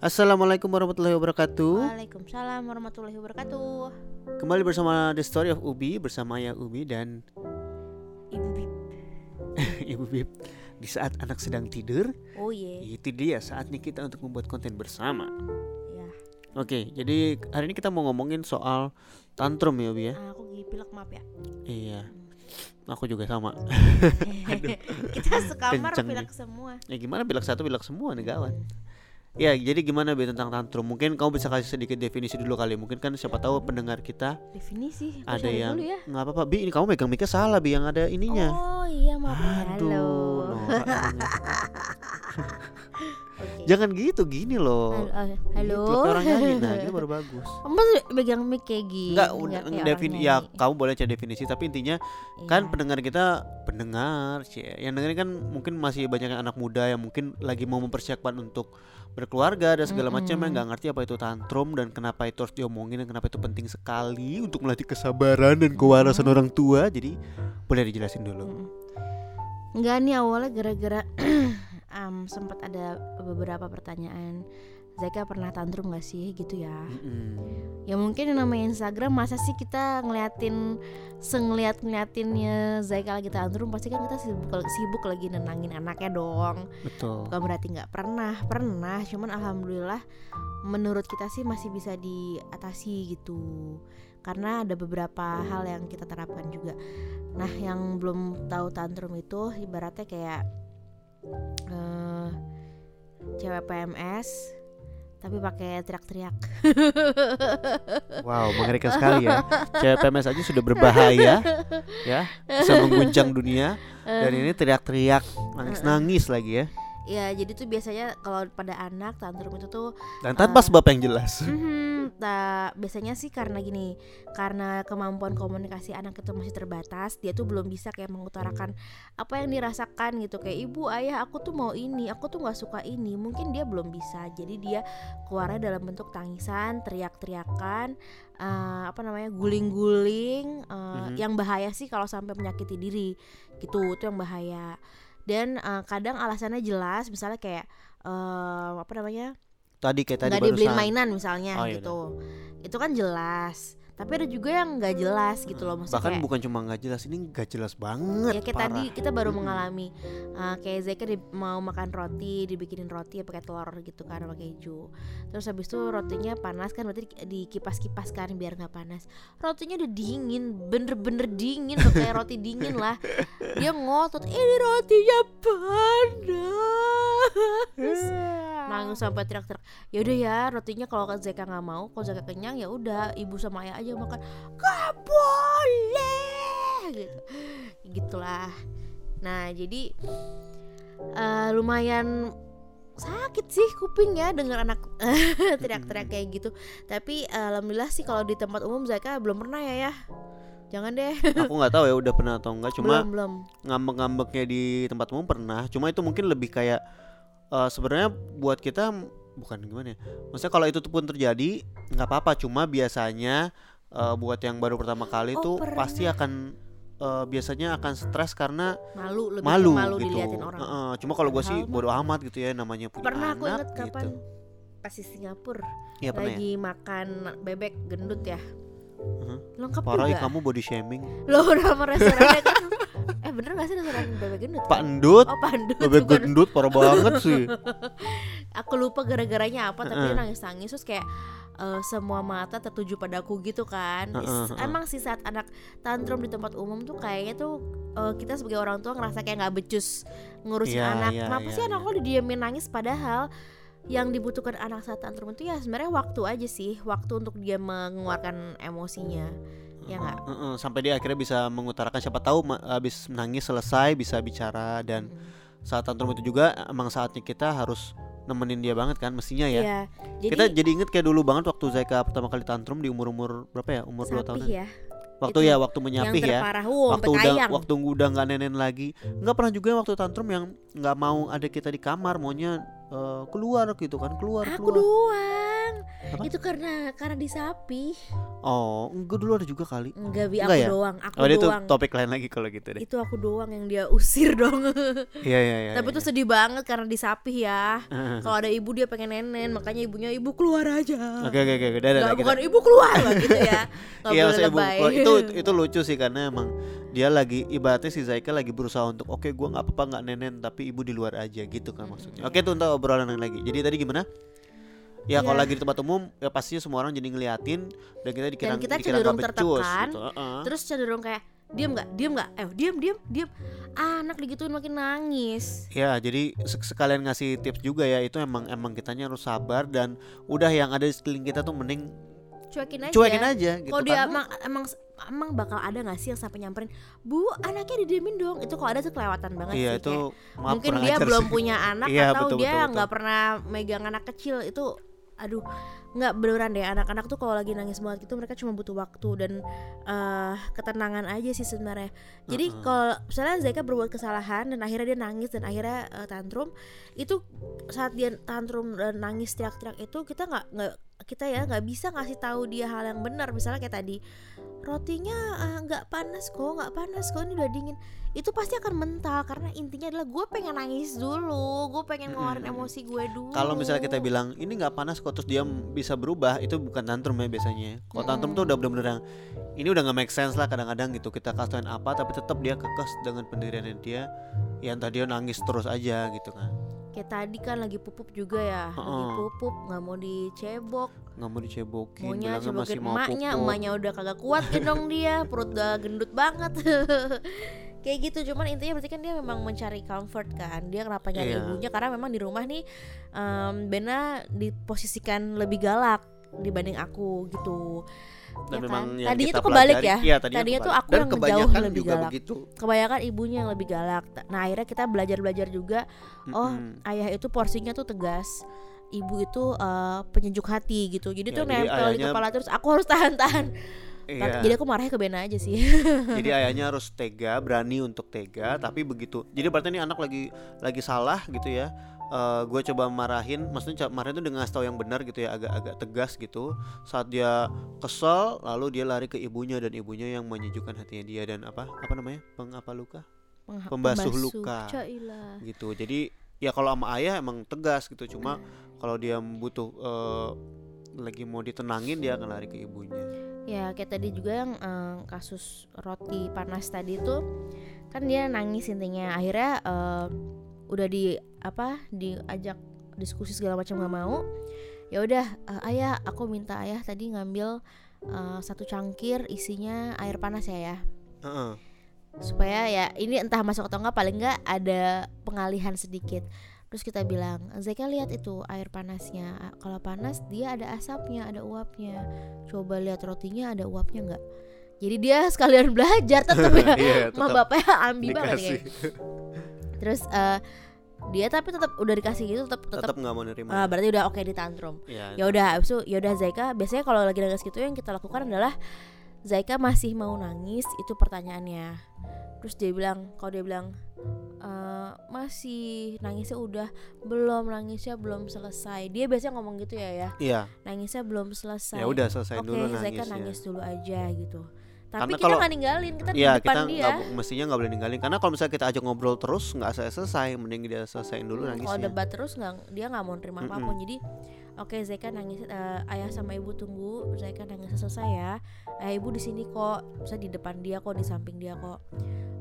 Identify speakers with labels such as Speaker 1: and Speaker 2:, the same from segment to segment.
Speaker 1: Assalamualaikum warahmatullahi wabarakatuh.
Speaker 2: Waalaikumsalam warahmatullahi wabarakatuh.
Speaker 1: Kembali bersama The Story of Ubi bersama ya Ubi dan
Speaker 2: Ibu Bib.
Speaker 1: Ibu Bib. Di saat anak sedang tidur,
Speaker 2: Oh ye.
Speaker 1: itu dia saatnya kita untuk membuat konten bersama.
Speaker 2: Ya.
Speaker 1: Oke, jadi hari ini kita mau ngomongin soal tantrum ya Ubi ya.
Speaker 2: Ah, aku gigi pilek maaf ya.
Speaker 1: Iya. Aku juga sama.
Speaker 2: Kita sekamar pilek semua.
Speaker 1: Ya gimana bilak satu bilak semua nih kawan. Ya, jadi gimana Bi tentang tantrum? Mungkin kamu bisa kasih sedikit definisi dulu kali. Mungkin kan siapa tahu pendengar kita
Speaker 2: Definisi.
Speaker 1: Ada yang
Speaker 2: ya.
Speaker 1: nggak apa-apa. Bi, ini kamu megang mic salah Bi yang ada ininya.
Speaker 2: Oh iya maaf.
Speaker 1: Aduh,
Speaker 2: Halo. Oke.
Speaker 1: Jangan gitu gini loh.
Speaker 2: Halo. oh, Halo.
Speaker 1: Gitu, orang nyanyi nah gitu baru bagus.
Speaker 2: Mas megang mic kayak gini.
Speaker 1: Enggak, udah
Speaker 2: kayak
Speaker 1: defin
Speaker 2: orang
Speaker 1: ya kamu boleh cari definisi tapi intinya kan
Speaker 2: Iya.
Speaker 1: pendengar kita pendengar cie. Yang dengerin kan mungkin masih banyak anak muda yang mungkin lagi mau mempersiapkan untuk berkeluarga dan segala macam yang nggak ngerti apa itu tantrum dan kenapa itu harus diomongin dan kenapa itu penting sekali untuk melatih kesabaran dan kewarasan orang tua. Jadi boleh dijelasin dulu.
Speaker 2: Mm. Enggak nih awalnya gara-gara em, sempat ada beberapa pertanyaan. Zaka pernah tantrum gak sih gitu ya?
Speaker 1: Mm-mm.
Speaker 2: Ya mungkin yang namanya Instagram masa sih kita ngeliatin sengeliat ngeliatinnya Zaika lagi tantrum pasti kan kita sibuk sibuk lagi nenangin anaknya dong.
Speaker 1: Betul.
Speaker 2: Bukan berarti nggak pernah, pernah. Cuman alhamdulillah menurut kita sih masih bisa diatasi gitu. Karena ada beberapa hal yang kita terapkan juga. Nah, yang belum tahu tantrum itu ibaratnya kayak eh cewek PMS tapi pakai teriak-teriak.
Speaker 1: Wow, mengerikan sekali ya. Cewek PMS aja sudah berbahaya, ya, bisa mengguncang dunia. Dan ini teriak-teriak, nangis-nangis lagi ya.
Speaker 2: Ya, jadi tuh biasanya kalau pada anak tantrum itu tuh
Speaker 1: Dan tanpa sebab yang jelas.
Speaker 2: Mhm, ta- biasanya sih karena gini, karena kemampuan komunikasi anak itu masih terbatas, dia tuh belum bisa kayak mengutarakan apa yang dirasakan gitu kayak ibu, ayah, aku tuh mau ini, aku tuh nggak suka ini, mungkin dia belum bisa, jadi dia keluarnya dalam bentuk tangisan, teriak-teriakan, eh, apa namanya, guling-guling, eh,
Speaker 1: Mhm.
Speaker 2: yang bahaya sih kalau sampai menyakiti diri, gitu, itu yang bahaya. Dan eh, kadang alasannya jelas, misalnya kayak eh, apa namanya?
Speaker 1: Tadi kayak tadi
Speaker 2: nggak dibeliin mainan misalnya
Speaker 1: Oh, iya
Speaker 2: gitu. itu kan jelas. Tapi ada juga yang nggak jelas gitu loh maksudnya
Speaker 1: Bahkan
Speaker 2: kayak,
Speaker 1: bukan cuma nggak jelas, ini nggak jelas banget.
Speaker 2: ya kayak
Speaker 1: parah.
Speaker 2: tadi kita baru mengalami uh, kayak Zeka di- mau makan roti dibikinin roti ya pakai telur gitu kan sama keju. Terus habis itu rotinya panas kan berarti di- dikipas-kipas kan biar nggak panas. Rotinya udah dingin bener-bener dingin udah kayak roti dingin lah. Dia ngotot ini rotinya panas nangis sampai teriak-teriak ya udah ya rotinya kalau Zeka nggak mau kalau Zeka kenyang ya udah ibu sama ayah aja makan. Gak boleh! Gitu. Gitulah. Nah jadi eh, lumayan sakit sih kupingnya dengar anak teriak-teriak kayak gitu. Tapi alhamdulillah sih kalau di tempat umum Zeka belum pernah ya ya. Jangan deh.
Speaker 1: Aku nggak tahu ya udah pernah atau enggak. Cuma
Speaker 2: belum belum.
Speaker 1: ngambek-ngambeknya di tempat umum pernah. Cuma itu mungkin lebih kayak eh, sebenarnya buat kita bukan gimana ya. Maksudnya kalau itu pun terjadi nggak apa-apa. Cuma biasanya eh, buat yang baru pertama kali
Speaker 2: Oh,
Speaker 1: tuh
Speaker 2: pernah.
Speaker 1: pasti akan eh, biasanya akan stres karena
Speaker 2: malu lebih
Speaker 1: malu,
Speaker 2: malu
Speaker 1: gitu.
Speaker 2: diliatin orang
Speaker 1: Heeh, cuma kalau gue sih bodo amat gitu ya namanya punya
Speaker 2: pernah aku
Speaker 1: anak
Speaker 2: inget kapan
Speaker 1: gitu.
Speaker 2: pas di Singapura
Speaker 1: Iya ya.
Speaker 2: lagi makan bebek gendut ya
Speaker 1: Mhm.
Speaker 2: lengkap
Speaker 1: Parah ya
Speaker 2: juga
Speaker 1: kamu body shaming.
Speaker 2: lo nama restorannya kan bener gak sih restoran bebek gendut
Speaker 1: Pak? Endut,
Speaker 2: oh pandut
Speaker 1: bebek
Speaker 2: bukan.
Speaker 1: gendut parah banget sih.
Speaker 2: aku lupa gara-garanya apa tapi dia nangis-nangis terus kayak eh, semua mata tertuju padaku gitu kan Is-
Speaker 1: heeh.
Speaker 2: emang sih saat anak tantrum di tempat umum tuh kayaknya tuh eh, kita sebagai orang tua ngerasa kayak nggak becus ngurusin
Speaker 1: Iya,
Speaker 2: anak
Speaker 1: iya,
Speaker 2: kenapa
Speaker 1: iya,
Speaker 2: sih anak
Speaker 1: iya.
Speaker 2: lo didiemin nangis padahal yang dibutuhkan anak saat tantrum itu ya sebenarnya waktu aja sih waktu untuk dia mengeluarkan emosinya ya nggak
Speaker 1: Heeh, sampai dia akhirnya bisa mengutarakan siapa tahu habis menangis selesai bisa bicara dan
Speaker 2: Mm.
Speaker 1: saat tantrum itu juga emang saatnya kita harus nemenin dia banget kan mestinya ya.
Speaker 2: Iya, jadi
Speaker 1: kita jadi inget kayak dulu banget waktu Zaika pertama kali tantrum di umur-umur berapa ya? Umur 2
Speaker 2: Sapih
Speaker 1: tahun.
Speaker 2: ya
Speaker 1: Waktu
Speaker 2: itu
Speaker 1: ya waktu
Speaker 2: yang
Speaker 1: menyapih ya.
Speaker 2: wow,
Speaker 1: Waktu udah waktu udah nggak nenen lagi. Nggak pernah juga waktu tantrum yang nggak mau ada kita di kamar, maunya eh, keluar gitu kan keluar
Speaker 2: aku
Speaker 1: keluar
Speaker 2: doang
Speaker 1: Apa?
Speaker 2: itu karena karena disapi.
Speaker 1: Oh enggak dulu ada juga kali.
Speaker 2: Enggak bi
Speaker 1: Enggak
Speaker 2: aku
Speaker 1: ya?
Speaker 2: doang aku
Speaker 1: oh itu
Speaker 2: doang.
Speaker 1: topik lain lagi kalau gitu deh.
Speaker 2: Itu aku doang yang dia usir dong.
Speaker 1: Iya iya iya
Speaker 2: tapi itu sedih banget karena disapih ya. Kalau ada ibu dia pengen nenen makanya ibunya ibu keluar aja.
Speaker 1: Oke oke oke udah udah
Speaker 2: bukan ibu keluar lah gitu ya.
Speaker 1: Iya, ibu keluar. itu itu lucu sih karena emang dia lagi ibaratnya si Zaika lagi berusaha untuk oke gua nggak apa-apa nggak nenen tapi ibu di luar aja. Gitu kan maksudnya. Oke itu untuk obrolan lagi. Jadi tadi gimana? Ya kalau
Speaker 2: Iya.
Speaker 1: lagi di tempat umum ya pastinya semua orang jadi ngeliatin dan kita dikira
Speaker 2: kita
Speaker 1: dikira
Speaker 2: cenderung tertekan,
Speaker 1: gitu. Heeh.
Speaker 2: terus cenderung kayak diem nggak diem nggak eh diem diem diem anak digituin makin nangis
Speaker 1: Ya jadi sek- sekalian ngasih tips juga ya itu emang emang kitanya harus sabar dan udah yang ada di sekeliling kita tuh mending
Speaker 2: cuekin aja
Speaker 1: cuekin aja gitu
Speaker 2: kalau dia
Speaker 1: karena-
Speaker 2: emang emang emang bakal ada nggak sih yang sampai nyamperin bu anaknya didiemin dong itu kalau ada tuh kelewatan banget
Speaker 1: Iya
Speaker 2: sih
Speaker 1: itu
Speaker 2: kayak
Speaker 1: maaf
Speaker 2: mungkin dia belum
Speaker 1: sih.
Speaker 2: punya anak
Speaker 1: Iya,
Speaker 2: atau
Speaker 1: betul,
Speaker 2: dia nggak pernah megang anak kecil itu aduh nggak beneran deh anak-anak tuh kalau lagi nangis banget gitu mereka cuma butuh waktu dan eh ketenangan aja sih sebenarnya jadi
Speaker 1: Heeh.
Speaker 2: kalau misalnya Zaika berbuat kesalahan dan akhirnya dia nangis dan akhirnya eh, tantrum itu saat dia tantrum dan nangis teriak-teriak itu kita nggak nggak kita ya nggak bisa ngasih tahu dia hal yang benar. Misalnya kayak tadi rotinya eh, nggak panas kok nggak panas kok ini udah dingin. Itu pasti akan mental karena intinya adalah gue pengen nangis dulu gue pengen ngeluarin
Speaker 1: Mm-mm.
Speaker 2: emosi gue dulu.
Speaker 1: Kalau misalnya kita bilang ini nggak panas kok terus dia bisa berubah itu bukan tantrum ya biasanya. Kalau tantrum tuh udah bener-bener yang ini udah nggak make sense lah kadang-kadang gitu kita kasihin apa tapi tetap dia kekeh dengan pendiriannya dia yang tadi dia nangis terus aja gitu kan
Speaker 2: kayak tadi kan lagi pupup juga ya lagi
Speaker 1: Heeh.
Speaker 2: pupup nggak mau dicebok
Speaker 1: nggak mau dicebokin
Speaker 2: maunya
Speaker 1: masih
Speaker 2: cebokin
Speaker 1: mau
Speaker 2: emaknya
Speaker 1: pupuk.
Speaker 2: emaknya udah kagak kuat gendong dia perut udah gendut banget kayak gitu cuman intinya berarti kan dia memang mencari comfort kan dia kenapa nyari
Speaker 1: Iya.
Speaker 2: ibunya karena memang di rumah nih em, Bena diposisikan lebih galak dibanding aku gitu
Speaker 1: dan
Speaker 2: ya
Speaker 1: memang
Speaker 2: kan?
Speaker 1: yang
Speaker 2: Tadinya
Speaker 1: kita
Speaker 2: tuh kebalik ya.
Speaker 1: iya, tadinya,
Speaker 2: Tadinya tuh aku
Speaker 1: dan
Speaker 2: yang jauh
Speaker 1: kebanyakan
Speaker 2: lebih
Speaker 1: juga
Speaker 2: galak.
Speaker 1: begitu
Speaker 2: kebanyakan ibunya yang lebih galak nah akhirnya kita belajar belajar juga oh
Speaker 1: Mm-mm.
Speaker 2: ayah itu porsinya tuh tegas ibu itu eh, penyejuk hati gitu jadi
Speaker 1: Ya,
Speaker 2: tuh
Speaker 1: jadi
Speaker 2: nempel di kepala terus aku harus tahan tahan
Speaker 1: Iya.
Speaker 2: jadi aku marahnya ke Bena aja sih
Speaker 1: jadi ayahnya harus tega berani untuk tega tapi begitu jadi berarti ini anak lagi lagi salah gitu ya gue coba marahin maksudnya marahin itu dengan tahu yang benar gitu ya agak-agak tegas gitu. Saat dia kesel lalu dia lari ke ibunya dan ibunya yang menyejukkan hatinya dia dan apa apa namanya? Pengapa luka?
Speaker 2: Pengha-
Speaker 1: Pembasuh luka.
Speaker 2: Cailah.
Speaker 1: gitu. Jadi ya kalau sama ayah emang tegas gitu. Cuma kalau dia butuh eh, lagi mau ditenangin dia akan lari ke ibunya.
Speaker 2: Ya kayak tadi juga yang eh, kasus roti panas tadi tuh kan dia nangis intinya. Akhirnya eh, udah di apa diajak diskusi segala macam nggak mau ya udah eh, ayah aku minta ayah tadi ngambil eh, satu cangkir isinya air panas ya ya.
Speaker 1: Heeh.
Speaker 2: supaya ya ini entah masuk atau enggak paling enggak ada pengalihan sedikit. Terus kita bilang Zeka lihat itu air panasnya. Kalau panas dia ada asapnya ada uapnya. Coba lihat rotinya ada uapnya enggak jadi dia sekalian belajar tetap ya.
Speaker 1: Iya,
Speaker 2: Ma
Speaker 1: tetap
Speaker 2: bapaknya ambi banget kayak terus eh, dia tapi tetap udah dikasih gitu tetap tetap
Speaker 1: nggak mau nerima.
Speaker 2: Ah, berarti udah oke di tantrum.
Speaker 1: Ya,
Speaker 2: ya udah habis itu ya udah Zaika biasanya kalau lagi nangis gitu yang kita lakukan adalah Zaika masih mau nangis itu pertanyaannya. Terus dia bilang kalau dia bilang "Eh, masih nangisnya udah belum nangisnya belum selesai. Dia biasanya ngomong gitu ya ya?
Speaker 1: Iya.
Speaker 2: Nangisnya belum selesai.
Speaker 1: Ya udah selesai
Speaker 2: oke
Speaker 1: dulu
Speaker 2: Zaika
Speaker 1: nangisnya.
Speaker 2: nangis dulu aja gitu tapi
Speaker 1: Karena
Speaker 2: kita
Speaker 1: kalau-
Speaker 2: nggak ninggalin kita di
Speaker 1: Iya
Speaker 2: depan
Speaker 1: kita
Speaker 2: dia.
Speaker 1: bo- mestinya nggak boleh ninggalin. Karena kalau misalnya kita ajak ngobrol terus nggak selesai selesai mending dia selesaiin dulu
Speaker 2: Hmm, kalau
Speaker 1: nangisnya
Speaker 2: debat terus nggak dia nggak mau nerima
Speaker 1: Mm-mm.
Speaker 2: apa pun. Jadi oke Zaika nangis eh, ayah sama ibu tunggu. Zaika nangis selesai ya. Ayah ibu di sini kok bisa di depan dia kok di samping dia kok.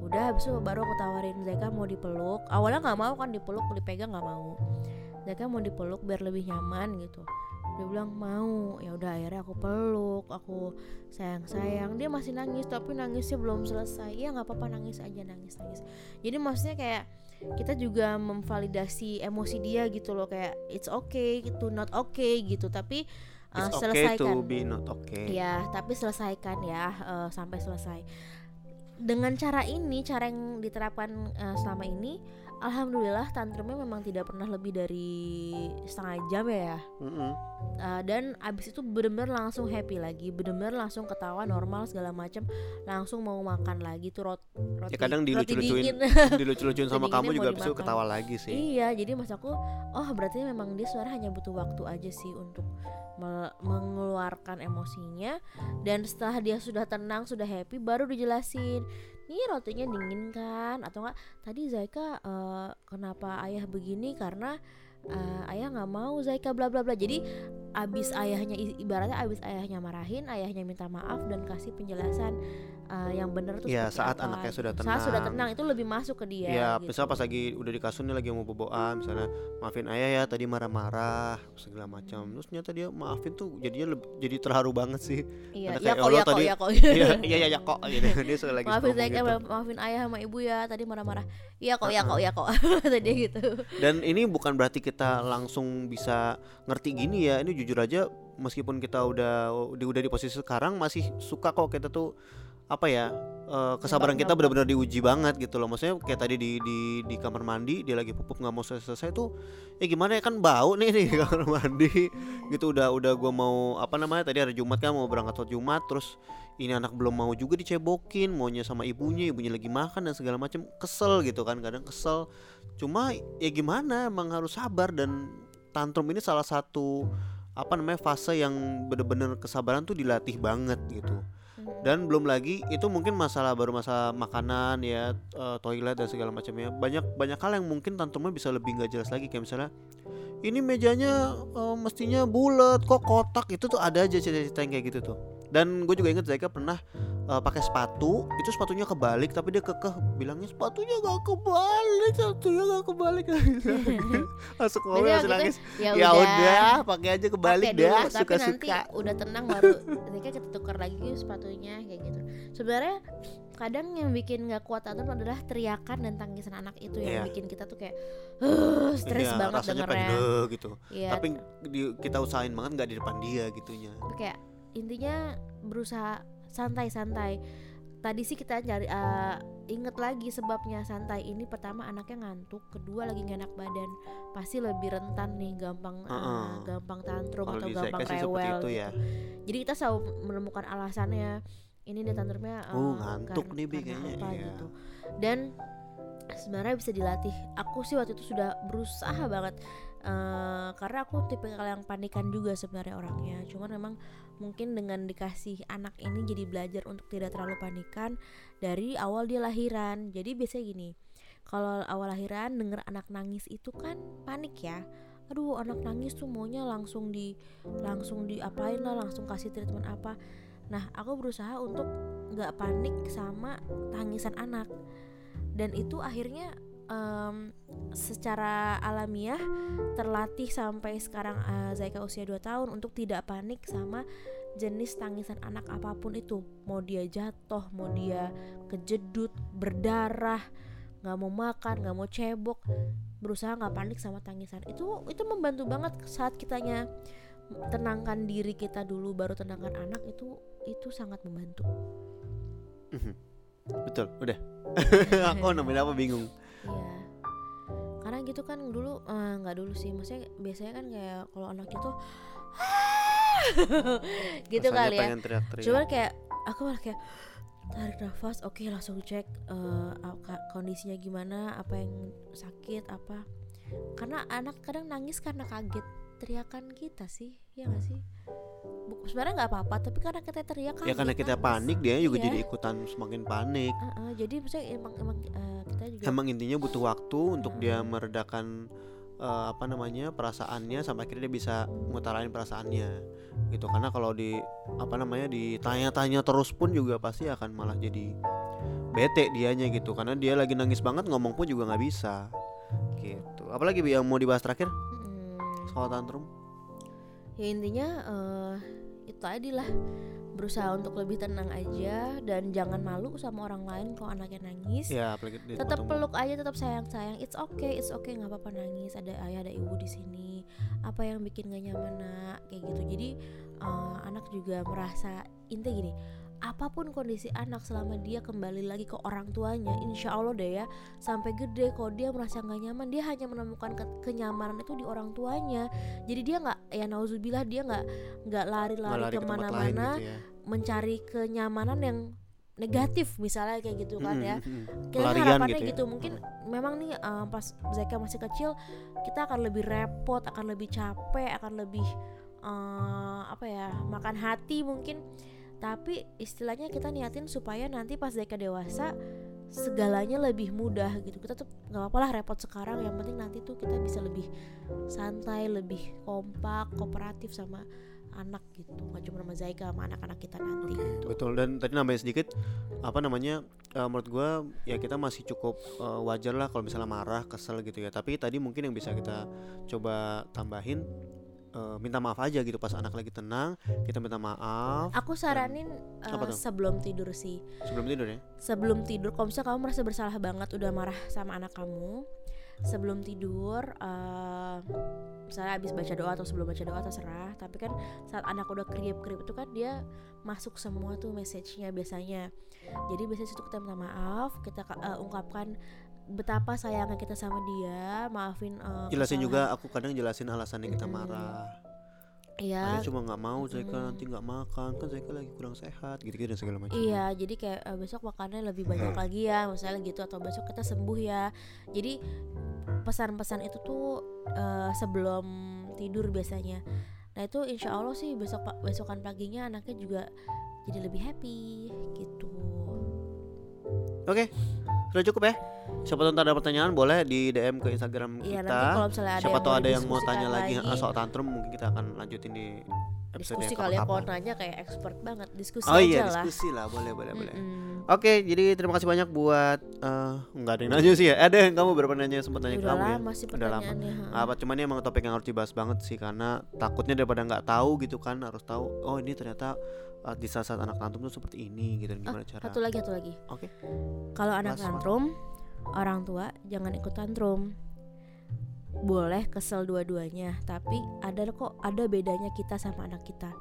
Speaker 2: Udah habis itu baru aku tawarin Zaika mau dipeluk. Awalnya nggak mau kan dipeluk dipegang nggak mau. Zaika mau dipeluk biar lebih nyaman gitu dia bilang mau. Ya udah akhirnya aku peluk aku sayang sayang dia masih nangis tapi nangisnya belum selesai. Ya nggak apa-apa nangis aja nangis nangis. Jadi maksudnya kayak kita juga memvalidasi emosi dia gitu loh kayak it's okay to not okay gitu. Tapi uh,
Speaker 1: It's okay
Speaker 2: selesaikan.
Speaker 1: to be not okay.
Speaker 2: Ya tapi selesaikan ya uh, sampai selesai. Dengan cara ini cara yang diterapkan uh, selama ini alhamdulillah tantrumnya memang tidak pernah lebih dari setengah jam ya
Speaker 1: Mm-mm.
Speaker 2: Uh, dan abis itu bener-bener langsung happy lagi bener-bener langsung ketawa normal segala macam langsung mau makan lagi tuh rot roti
Speaker 1: ya kadang dilucu-lucuin dilucu-lucuin sama kamu juga bisa
Speaker 2: dimakan.
Speaker 1: ketawa lagi sih
Speaker 2: Iya, jadi mas aku, oh berarti memang dia sebenarnya hanya butuh waktu aja sih untuk me- mengeluarkan emosinya. Dan setelah dia sudah tenang, sudah happy, baru dijelasin, nih rotinya dingin kan? Atau enggak? Tadi Zaika eh, kenapa ayah begini? Karena eh, ayah nggak mau Zaika bla bla bla. Jadi abis ayahnya ibaratnya abis ayahnya marahin, ayahnya minta maaf dan kasih penjelasan eh, yang benar tuh
Speaker 1: Ya, saat
Speaker 2: apa
Speaker 1: anaknya sudah
Speaker 2: Saat sudah
Speaker 1: tenang.
Speaker 2: tenang itu lebih masuk ke dia.
Speaker 1: ya
Speaker 2: gitu.
Speaker 1: misal pas lagi udah di kasur nih lagi mau boboan misalnya maafin ayah ya tadi marah-marah segala macam terus ternyata dia maafin tuh jadinya leb- jadi terharu banget sih
Speaker 2: Iya, ya kok,
Speaker 1: "Allah,
Speaker 2: ya kok,
Speaker 1: tadi-
Speaker 2: ya kok.
Speaker 1: iya iya iya ya, kok gitu dia suka lagi
Speaker 2: maafin saya
Speaker 1: gitu.
Speaker 2: maafin ayah sama ibu ya tadi marah-marah. Iya kok, ya kok, ya kok. Kata dia gitu.
Speaker 1: dan ini bukan berarti kita langsung bisa ngerti gini ya ini jujur aja meskipun kita udah udah di posisi sekarang masih suka kok kita tuh apa ya eh, kesabaran kita benar-benar diuji banget gitu loh. Maksudnya kayak tadi di di di kamar mandi dia lagi pupuk nggak mau selesai tuh ya gimana ya? Kan bau nih di kamar mandi. Gitu udah udah gua mau apa namanya tadi hari Jumat kan mau berangkat sholat Jumat terus ini anak belum mau juga dicebokin maunya sama ibunya ibunya lagi makan dan segala macam kesel gitu kan kadang kesel. Cuma ya gimana emang harus sabar dan tantrum ini salah satu apa namanya fase yang bener-bener kesabaran tuh dilatih banget gitu dan belum lagi itu mungkin masalah baru masalah makanan ya eh, toilet dan segala macamnya. Banyak banyak hal yang mungkin tantrumnya bisa lebih nggak jelas lagi. Kayak misalnya ini mejanya eh, mestinya bulat kok kotak? Itu tuh ada aja cerita-cerita yang kayak gitu tuh. Dan gue juga inget Zaika pernah eh, pakai sepatu itu sepatunya kebalik tapi dia kekeh. Bilangnya sepatunya gak kebalik sepatunya gak kebalik. Masuk mobil langsung
Speaker 2: itu,
Speaker 1: nangis.
Speaker 2: ya,
Speaker 1: ya udah. pakai aja kebalik
Speaker 2: dulu,
Speaker 1: dah
Speaker 2: tapi
Speaker 1: suka
Speaker 2: nanti
Speaker 1: suka
Speaker 2: udah tenang baru mereka kita tukar lagi sepatunya kayak gitu. Sebenarnya kadang yang bikin nggak kuat tantrum adalah teriakan dan tangisan anak itu yang
Speaker 1: Iya.
Speaker 2: bikin kita tuh kayak "Huh, stres
Speaker 1: Iya,
Speaker 2: banget
Speaker 1: rasanya
Speaker 2: dengernya.
Speaker 1: pengen "Eh," gitu.
Speaker 2: Iya,
Speaker 1: tapi di- kita usahain banget nggak di depan dia gitunya
Speaker 2: kayak intinya berusaha santai-santai tadi sih kita cari eh, inget lagi sebabnya santai ini pertama anaknya ngantuk kedua lagi gak enak badan pasti lebih rentan nih gampang eh,
Speaker 1: Heeh.
Speaker 2: gampang tantrum atau gampang rewel
Speaker 1: itu
Speaker 2: gitu.
Speaker 1: ya.
Speaker 2: jadi kita selalu menemukan alasannya ini dia tantrumnya eh,
Speaker 1: Oh, ngantuk
Speaker 2: karena-
Speaker 1: nih, Bi,
Speaker 2: karena
Speaker 1: kayaknya,
Speaker 2: apa
Speaker 1: iya.
Speaker 2: gitu dan sebenarnya bisa dilatih. Aku sih waktu itu sudah berusaha banget eh, karena aku tipe yang panikan juga sebenarnya orangnya. Cuman memang mungkin dengan dikasih anak ini jadi belajar untuk tidak terlalu panikan dari awal dia lahiran. Jadi biasanya gini kalau awal lahiran denger anak nangis itu kan panik ya. Aduh anak nangis tuh maunya langsung di langsung diapain lah langsung kasih treatment apa. Nah aku berusaha untuk nggak panik sama tangisan anak dan itu akhirnya em, secara alamiah terlatih sampai sekarang eh, Zaika usia 2 tahun untuk tidak panik sama jenis tangisan anak apa pun itu. Mau dia jatuh mau dia kejedut berdarah nggak mau makan nggak mau cebok berusaha nggak panik sama tangisan. Itu itu membantu banget saat kitanya tenangkan diri kita dulu baru tenangkan anak itu itu sangat membantu
Speaker 1: betul udah aku namanya apa bingung
Speaker 2: Iya. Karena gitu kan dulu eh, nggak dulu sih, maksudnya biasanya kan kayak kalau anak itu gitu
Speaker 1: Rasanya
Speaker 2: kali ya.
Speaker 1: pengen teriak-teriak.
Speaker 2: Cuman kayak aku malah kayak tarik nafas, oke langsung cek apa- kondisinya gimana, apa yang sakit, apa. Karena anak kadang nangis karena kaget teriakan kita sih, ya nggak sih? Sebenarnya nggak apa-apa, tapi karena kita teriak
Speaker 1: ya karena kita
Speaker 2: nangis.
Speaker 1: panik dia juga
Speaker 2: Iya.
Speaker 1: jadi ikutan semakin panik.
Speaker 2: Heeh, jadi maksudnya emang emang eh, kita juga
Speaker 1: emang intinya butuh waktu untuk dia meredakan eh, apa namanya perasaannya sampai akhirnya dia bisa ngutarain perasaannya gitu. Karena kalau di apa namanya ditanya-tanya terus pun juga pasti akan malah jadi bete dianya gitu. Karena dia lagi nangis banget ngomong pun juga nggak bisa gitu. Apalagi yang mau dibahas terakhir? Soal tantrum
Speaker 2: ya intinya eh, itu tadi lah. Berusaha untuk lebih tenang aja dan jangan malu sama orang lain kalau anaknya nangis.
Speaker 1: Ya
Speaker 2: tetap peluk aja tetap sayang sayang it's okay it's okay nggak apa-apa nangis. Ada ayah ada ibu di sini. Apa yang bikin gak nyaman nak? Kayak gitu. Jadi eh, anak juga merasa inti gini apa pun kondisi anak selama dia kembali lagi ke orang tuanya insya Allah deh ya sampai gede kalau dia merasa nggak nyaman dia hanya menemukan ke- kenyamanan itu di orang tuanya. Jadi dia nggak ya nauzubillah dia nggak nggak lari-lari
Speaker 1: ke
Speaker 2: mana-mana
Speaker 1: gitu ya.
Speaker 2: mencari kenyamanan yang negatif misalnya kayak gitu kan ya
Speaker 1: Mm, mm, mm.
Speaker 2: kita
Speaker 1: Pelarian
Speaker 2: harapannya
Speaker 1: gitu
Speaker 2: gitu,
Speaker 1: ya.
Speaker 2: mungkin memang nih uh, pas Zeka masih kecil kita akan lebih repot akan lebih capek akan lebih uh, apa ya makan hati mungkin tapi istilahnya kita niatin supaya nanti pas Zeka dewasa segalanya lebih mudah gitu kita tuh nggak apa-apa lah repot sekarang yang penting nanti tuh kita bisa lebih santai lebih kompak kooperatif sama anak gitu nggak cuma sama Zaika sama anak-anak kita nanti gitu.
Speaker 1: Betul dan tadi nambahin sedikit apa namanya eh, menurut gua ya kita masih cukup eh, wajar lah kalau misalnya marah, kesel gitu ya. Tapi tadi mungkin yang bisa kita coba tambahin eh, minta maaf aja gitu pas anak lagi tenang, kita minta maaf
Speaker 2: Aku saranin uh,
Speaker 1: Apa tuh?
Speaker 2: sebelum tidur sih.
Speaker 1: sebelum tidur ya.
Speaker 2: Sebelum tidur, kalau misalnya kamu merasa bersalah banget udah marah sama anak kamu, sebelum tidur, uh, misalnya habis baca doa atau sebelum baca doa terserah. Tapi kan saat anak udah kriip-kriip itu kan dia masuk semua tuh message-nya biasanya. Jadi biasanya situ kita minta maaf, kita uh, ungkapkan betapa sayangnya kita sama dia, maafin. uh,
Speaker 1: Jelasin
Speaker 2: kesalahan-
Speaker 1: juga aku kadang jelasin alasannya kita marah.
Speaker 2: Iya,
Speaker 1: Saya cuma nggak mau Zaika
Speaker 2: Mm.
Speaker 1: nanti nggak makan kan Zaika lagi kurang sehat gitu-gitu dan segala macam.
Speaker 2: Iya, jadi kayak eh, besok makannya lebih banyak lagi ya, misalnya gitu atau besok kita sembuh ya. Jadi pesan-pesan itu tuh eh, sebelum tidur biasanya. Nah itu insya Allah sih besok besokan paginya anaknya juga jadi lebih happy gitu.
Speaker 1: Oke. Sudah cukup ya. Siapa tahu ada pertanyaan boleh di DM ke Instagram
Speaker 2: Iya
Speaker 1: kita.
Speaker 2: nanti kalau misalnya ada
Speaker 1: Siapa tahu ada yang mau tanya lagi,
Speaker 2: lagi,
Speaker 1: eh, soal tantrum mungkin kita akan lanjutin di
Speaker 2: diskusi kali ya nanya kayak expert banget diskusi
Speaker 1: Oh
Speaker 2: aja
Speaker 1: iya
Speaker 2: lah.
Speaker 1: diskusi lah boleh boleh boleh. Oke jadi terima kasih banyak buat eh nggak ada yang nanya sih ya ada yang kamu berapa nanya sempat nanya
Speaker 2: Udah
Speaker 1: kamu ya
Speaker 2: lama sih
Speaker 1: Udah lama. apa cuman ini emang topik yang harus dibahas banget sih karena takutnya daripada nggak tahu gitu kan harus tahu oh ini ternyata eh, di saat saat anak tantrum tuh seperti ini gitu dan
Speaker 2: Oh,
Speaker 1: gimana cara
Speaker 2: Satu lagi, satu lagi.
Speaker 1: Oke.
Speaker 2: Kalau anak tantrum, orang tua jangan ikut tantrum. Boleh kesel dua-duanya, tapi ada kok ada bedanya kita sama anak kita.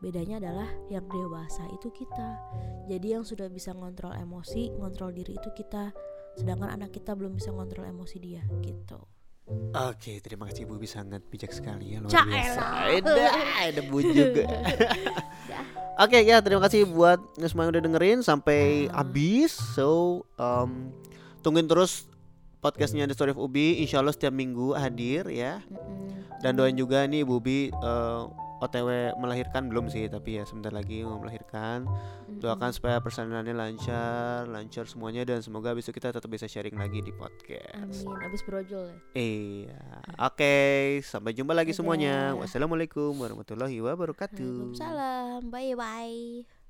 Speaker 2: Bedanya adalah yang dewasa itu kita. Jadi yang sudah bisa ngontrol emosi, ngontrol diri itu kita. Sedangkan anak kita belum bisa ngontrol emosi dia gitu.
Speaker 1: Oke, terima kasih Bu sangat bijak sekali ya luar biasa. ada Bu juga. Oke ya, terima kasih buat semua yang udah dengerin sampai
Speaker 2: Hmm.
Speaker 1: habis. So, um, tungguin terus podcastnya The Story of Ubi. Insya Allah setiap minggu hadir ya. Dan doain juga nih Bu Ubi eh, OTW melahirkan belum sih, tapi ya sebentar lagi mau melahirkan. Doakan supaya persalinannya lancar, lancar semuanya dan semoga besok kita tetap bisa sharing lagi di podcast.
Speaker 2: Amin. Abis brojol ya.
Speaker 1: Iya, oke. Sampai jumpa lagi semuanya.
Speaker 2: Dadah.
Speaker 1: Wassalamualaikum warahmatullahi wabarakatuh.
Speaker 2: Waalaikumsalam. Bye bye.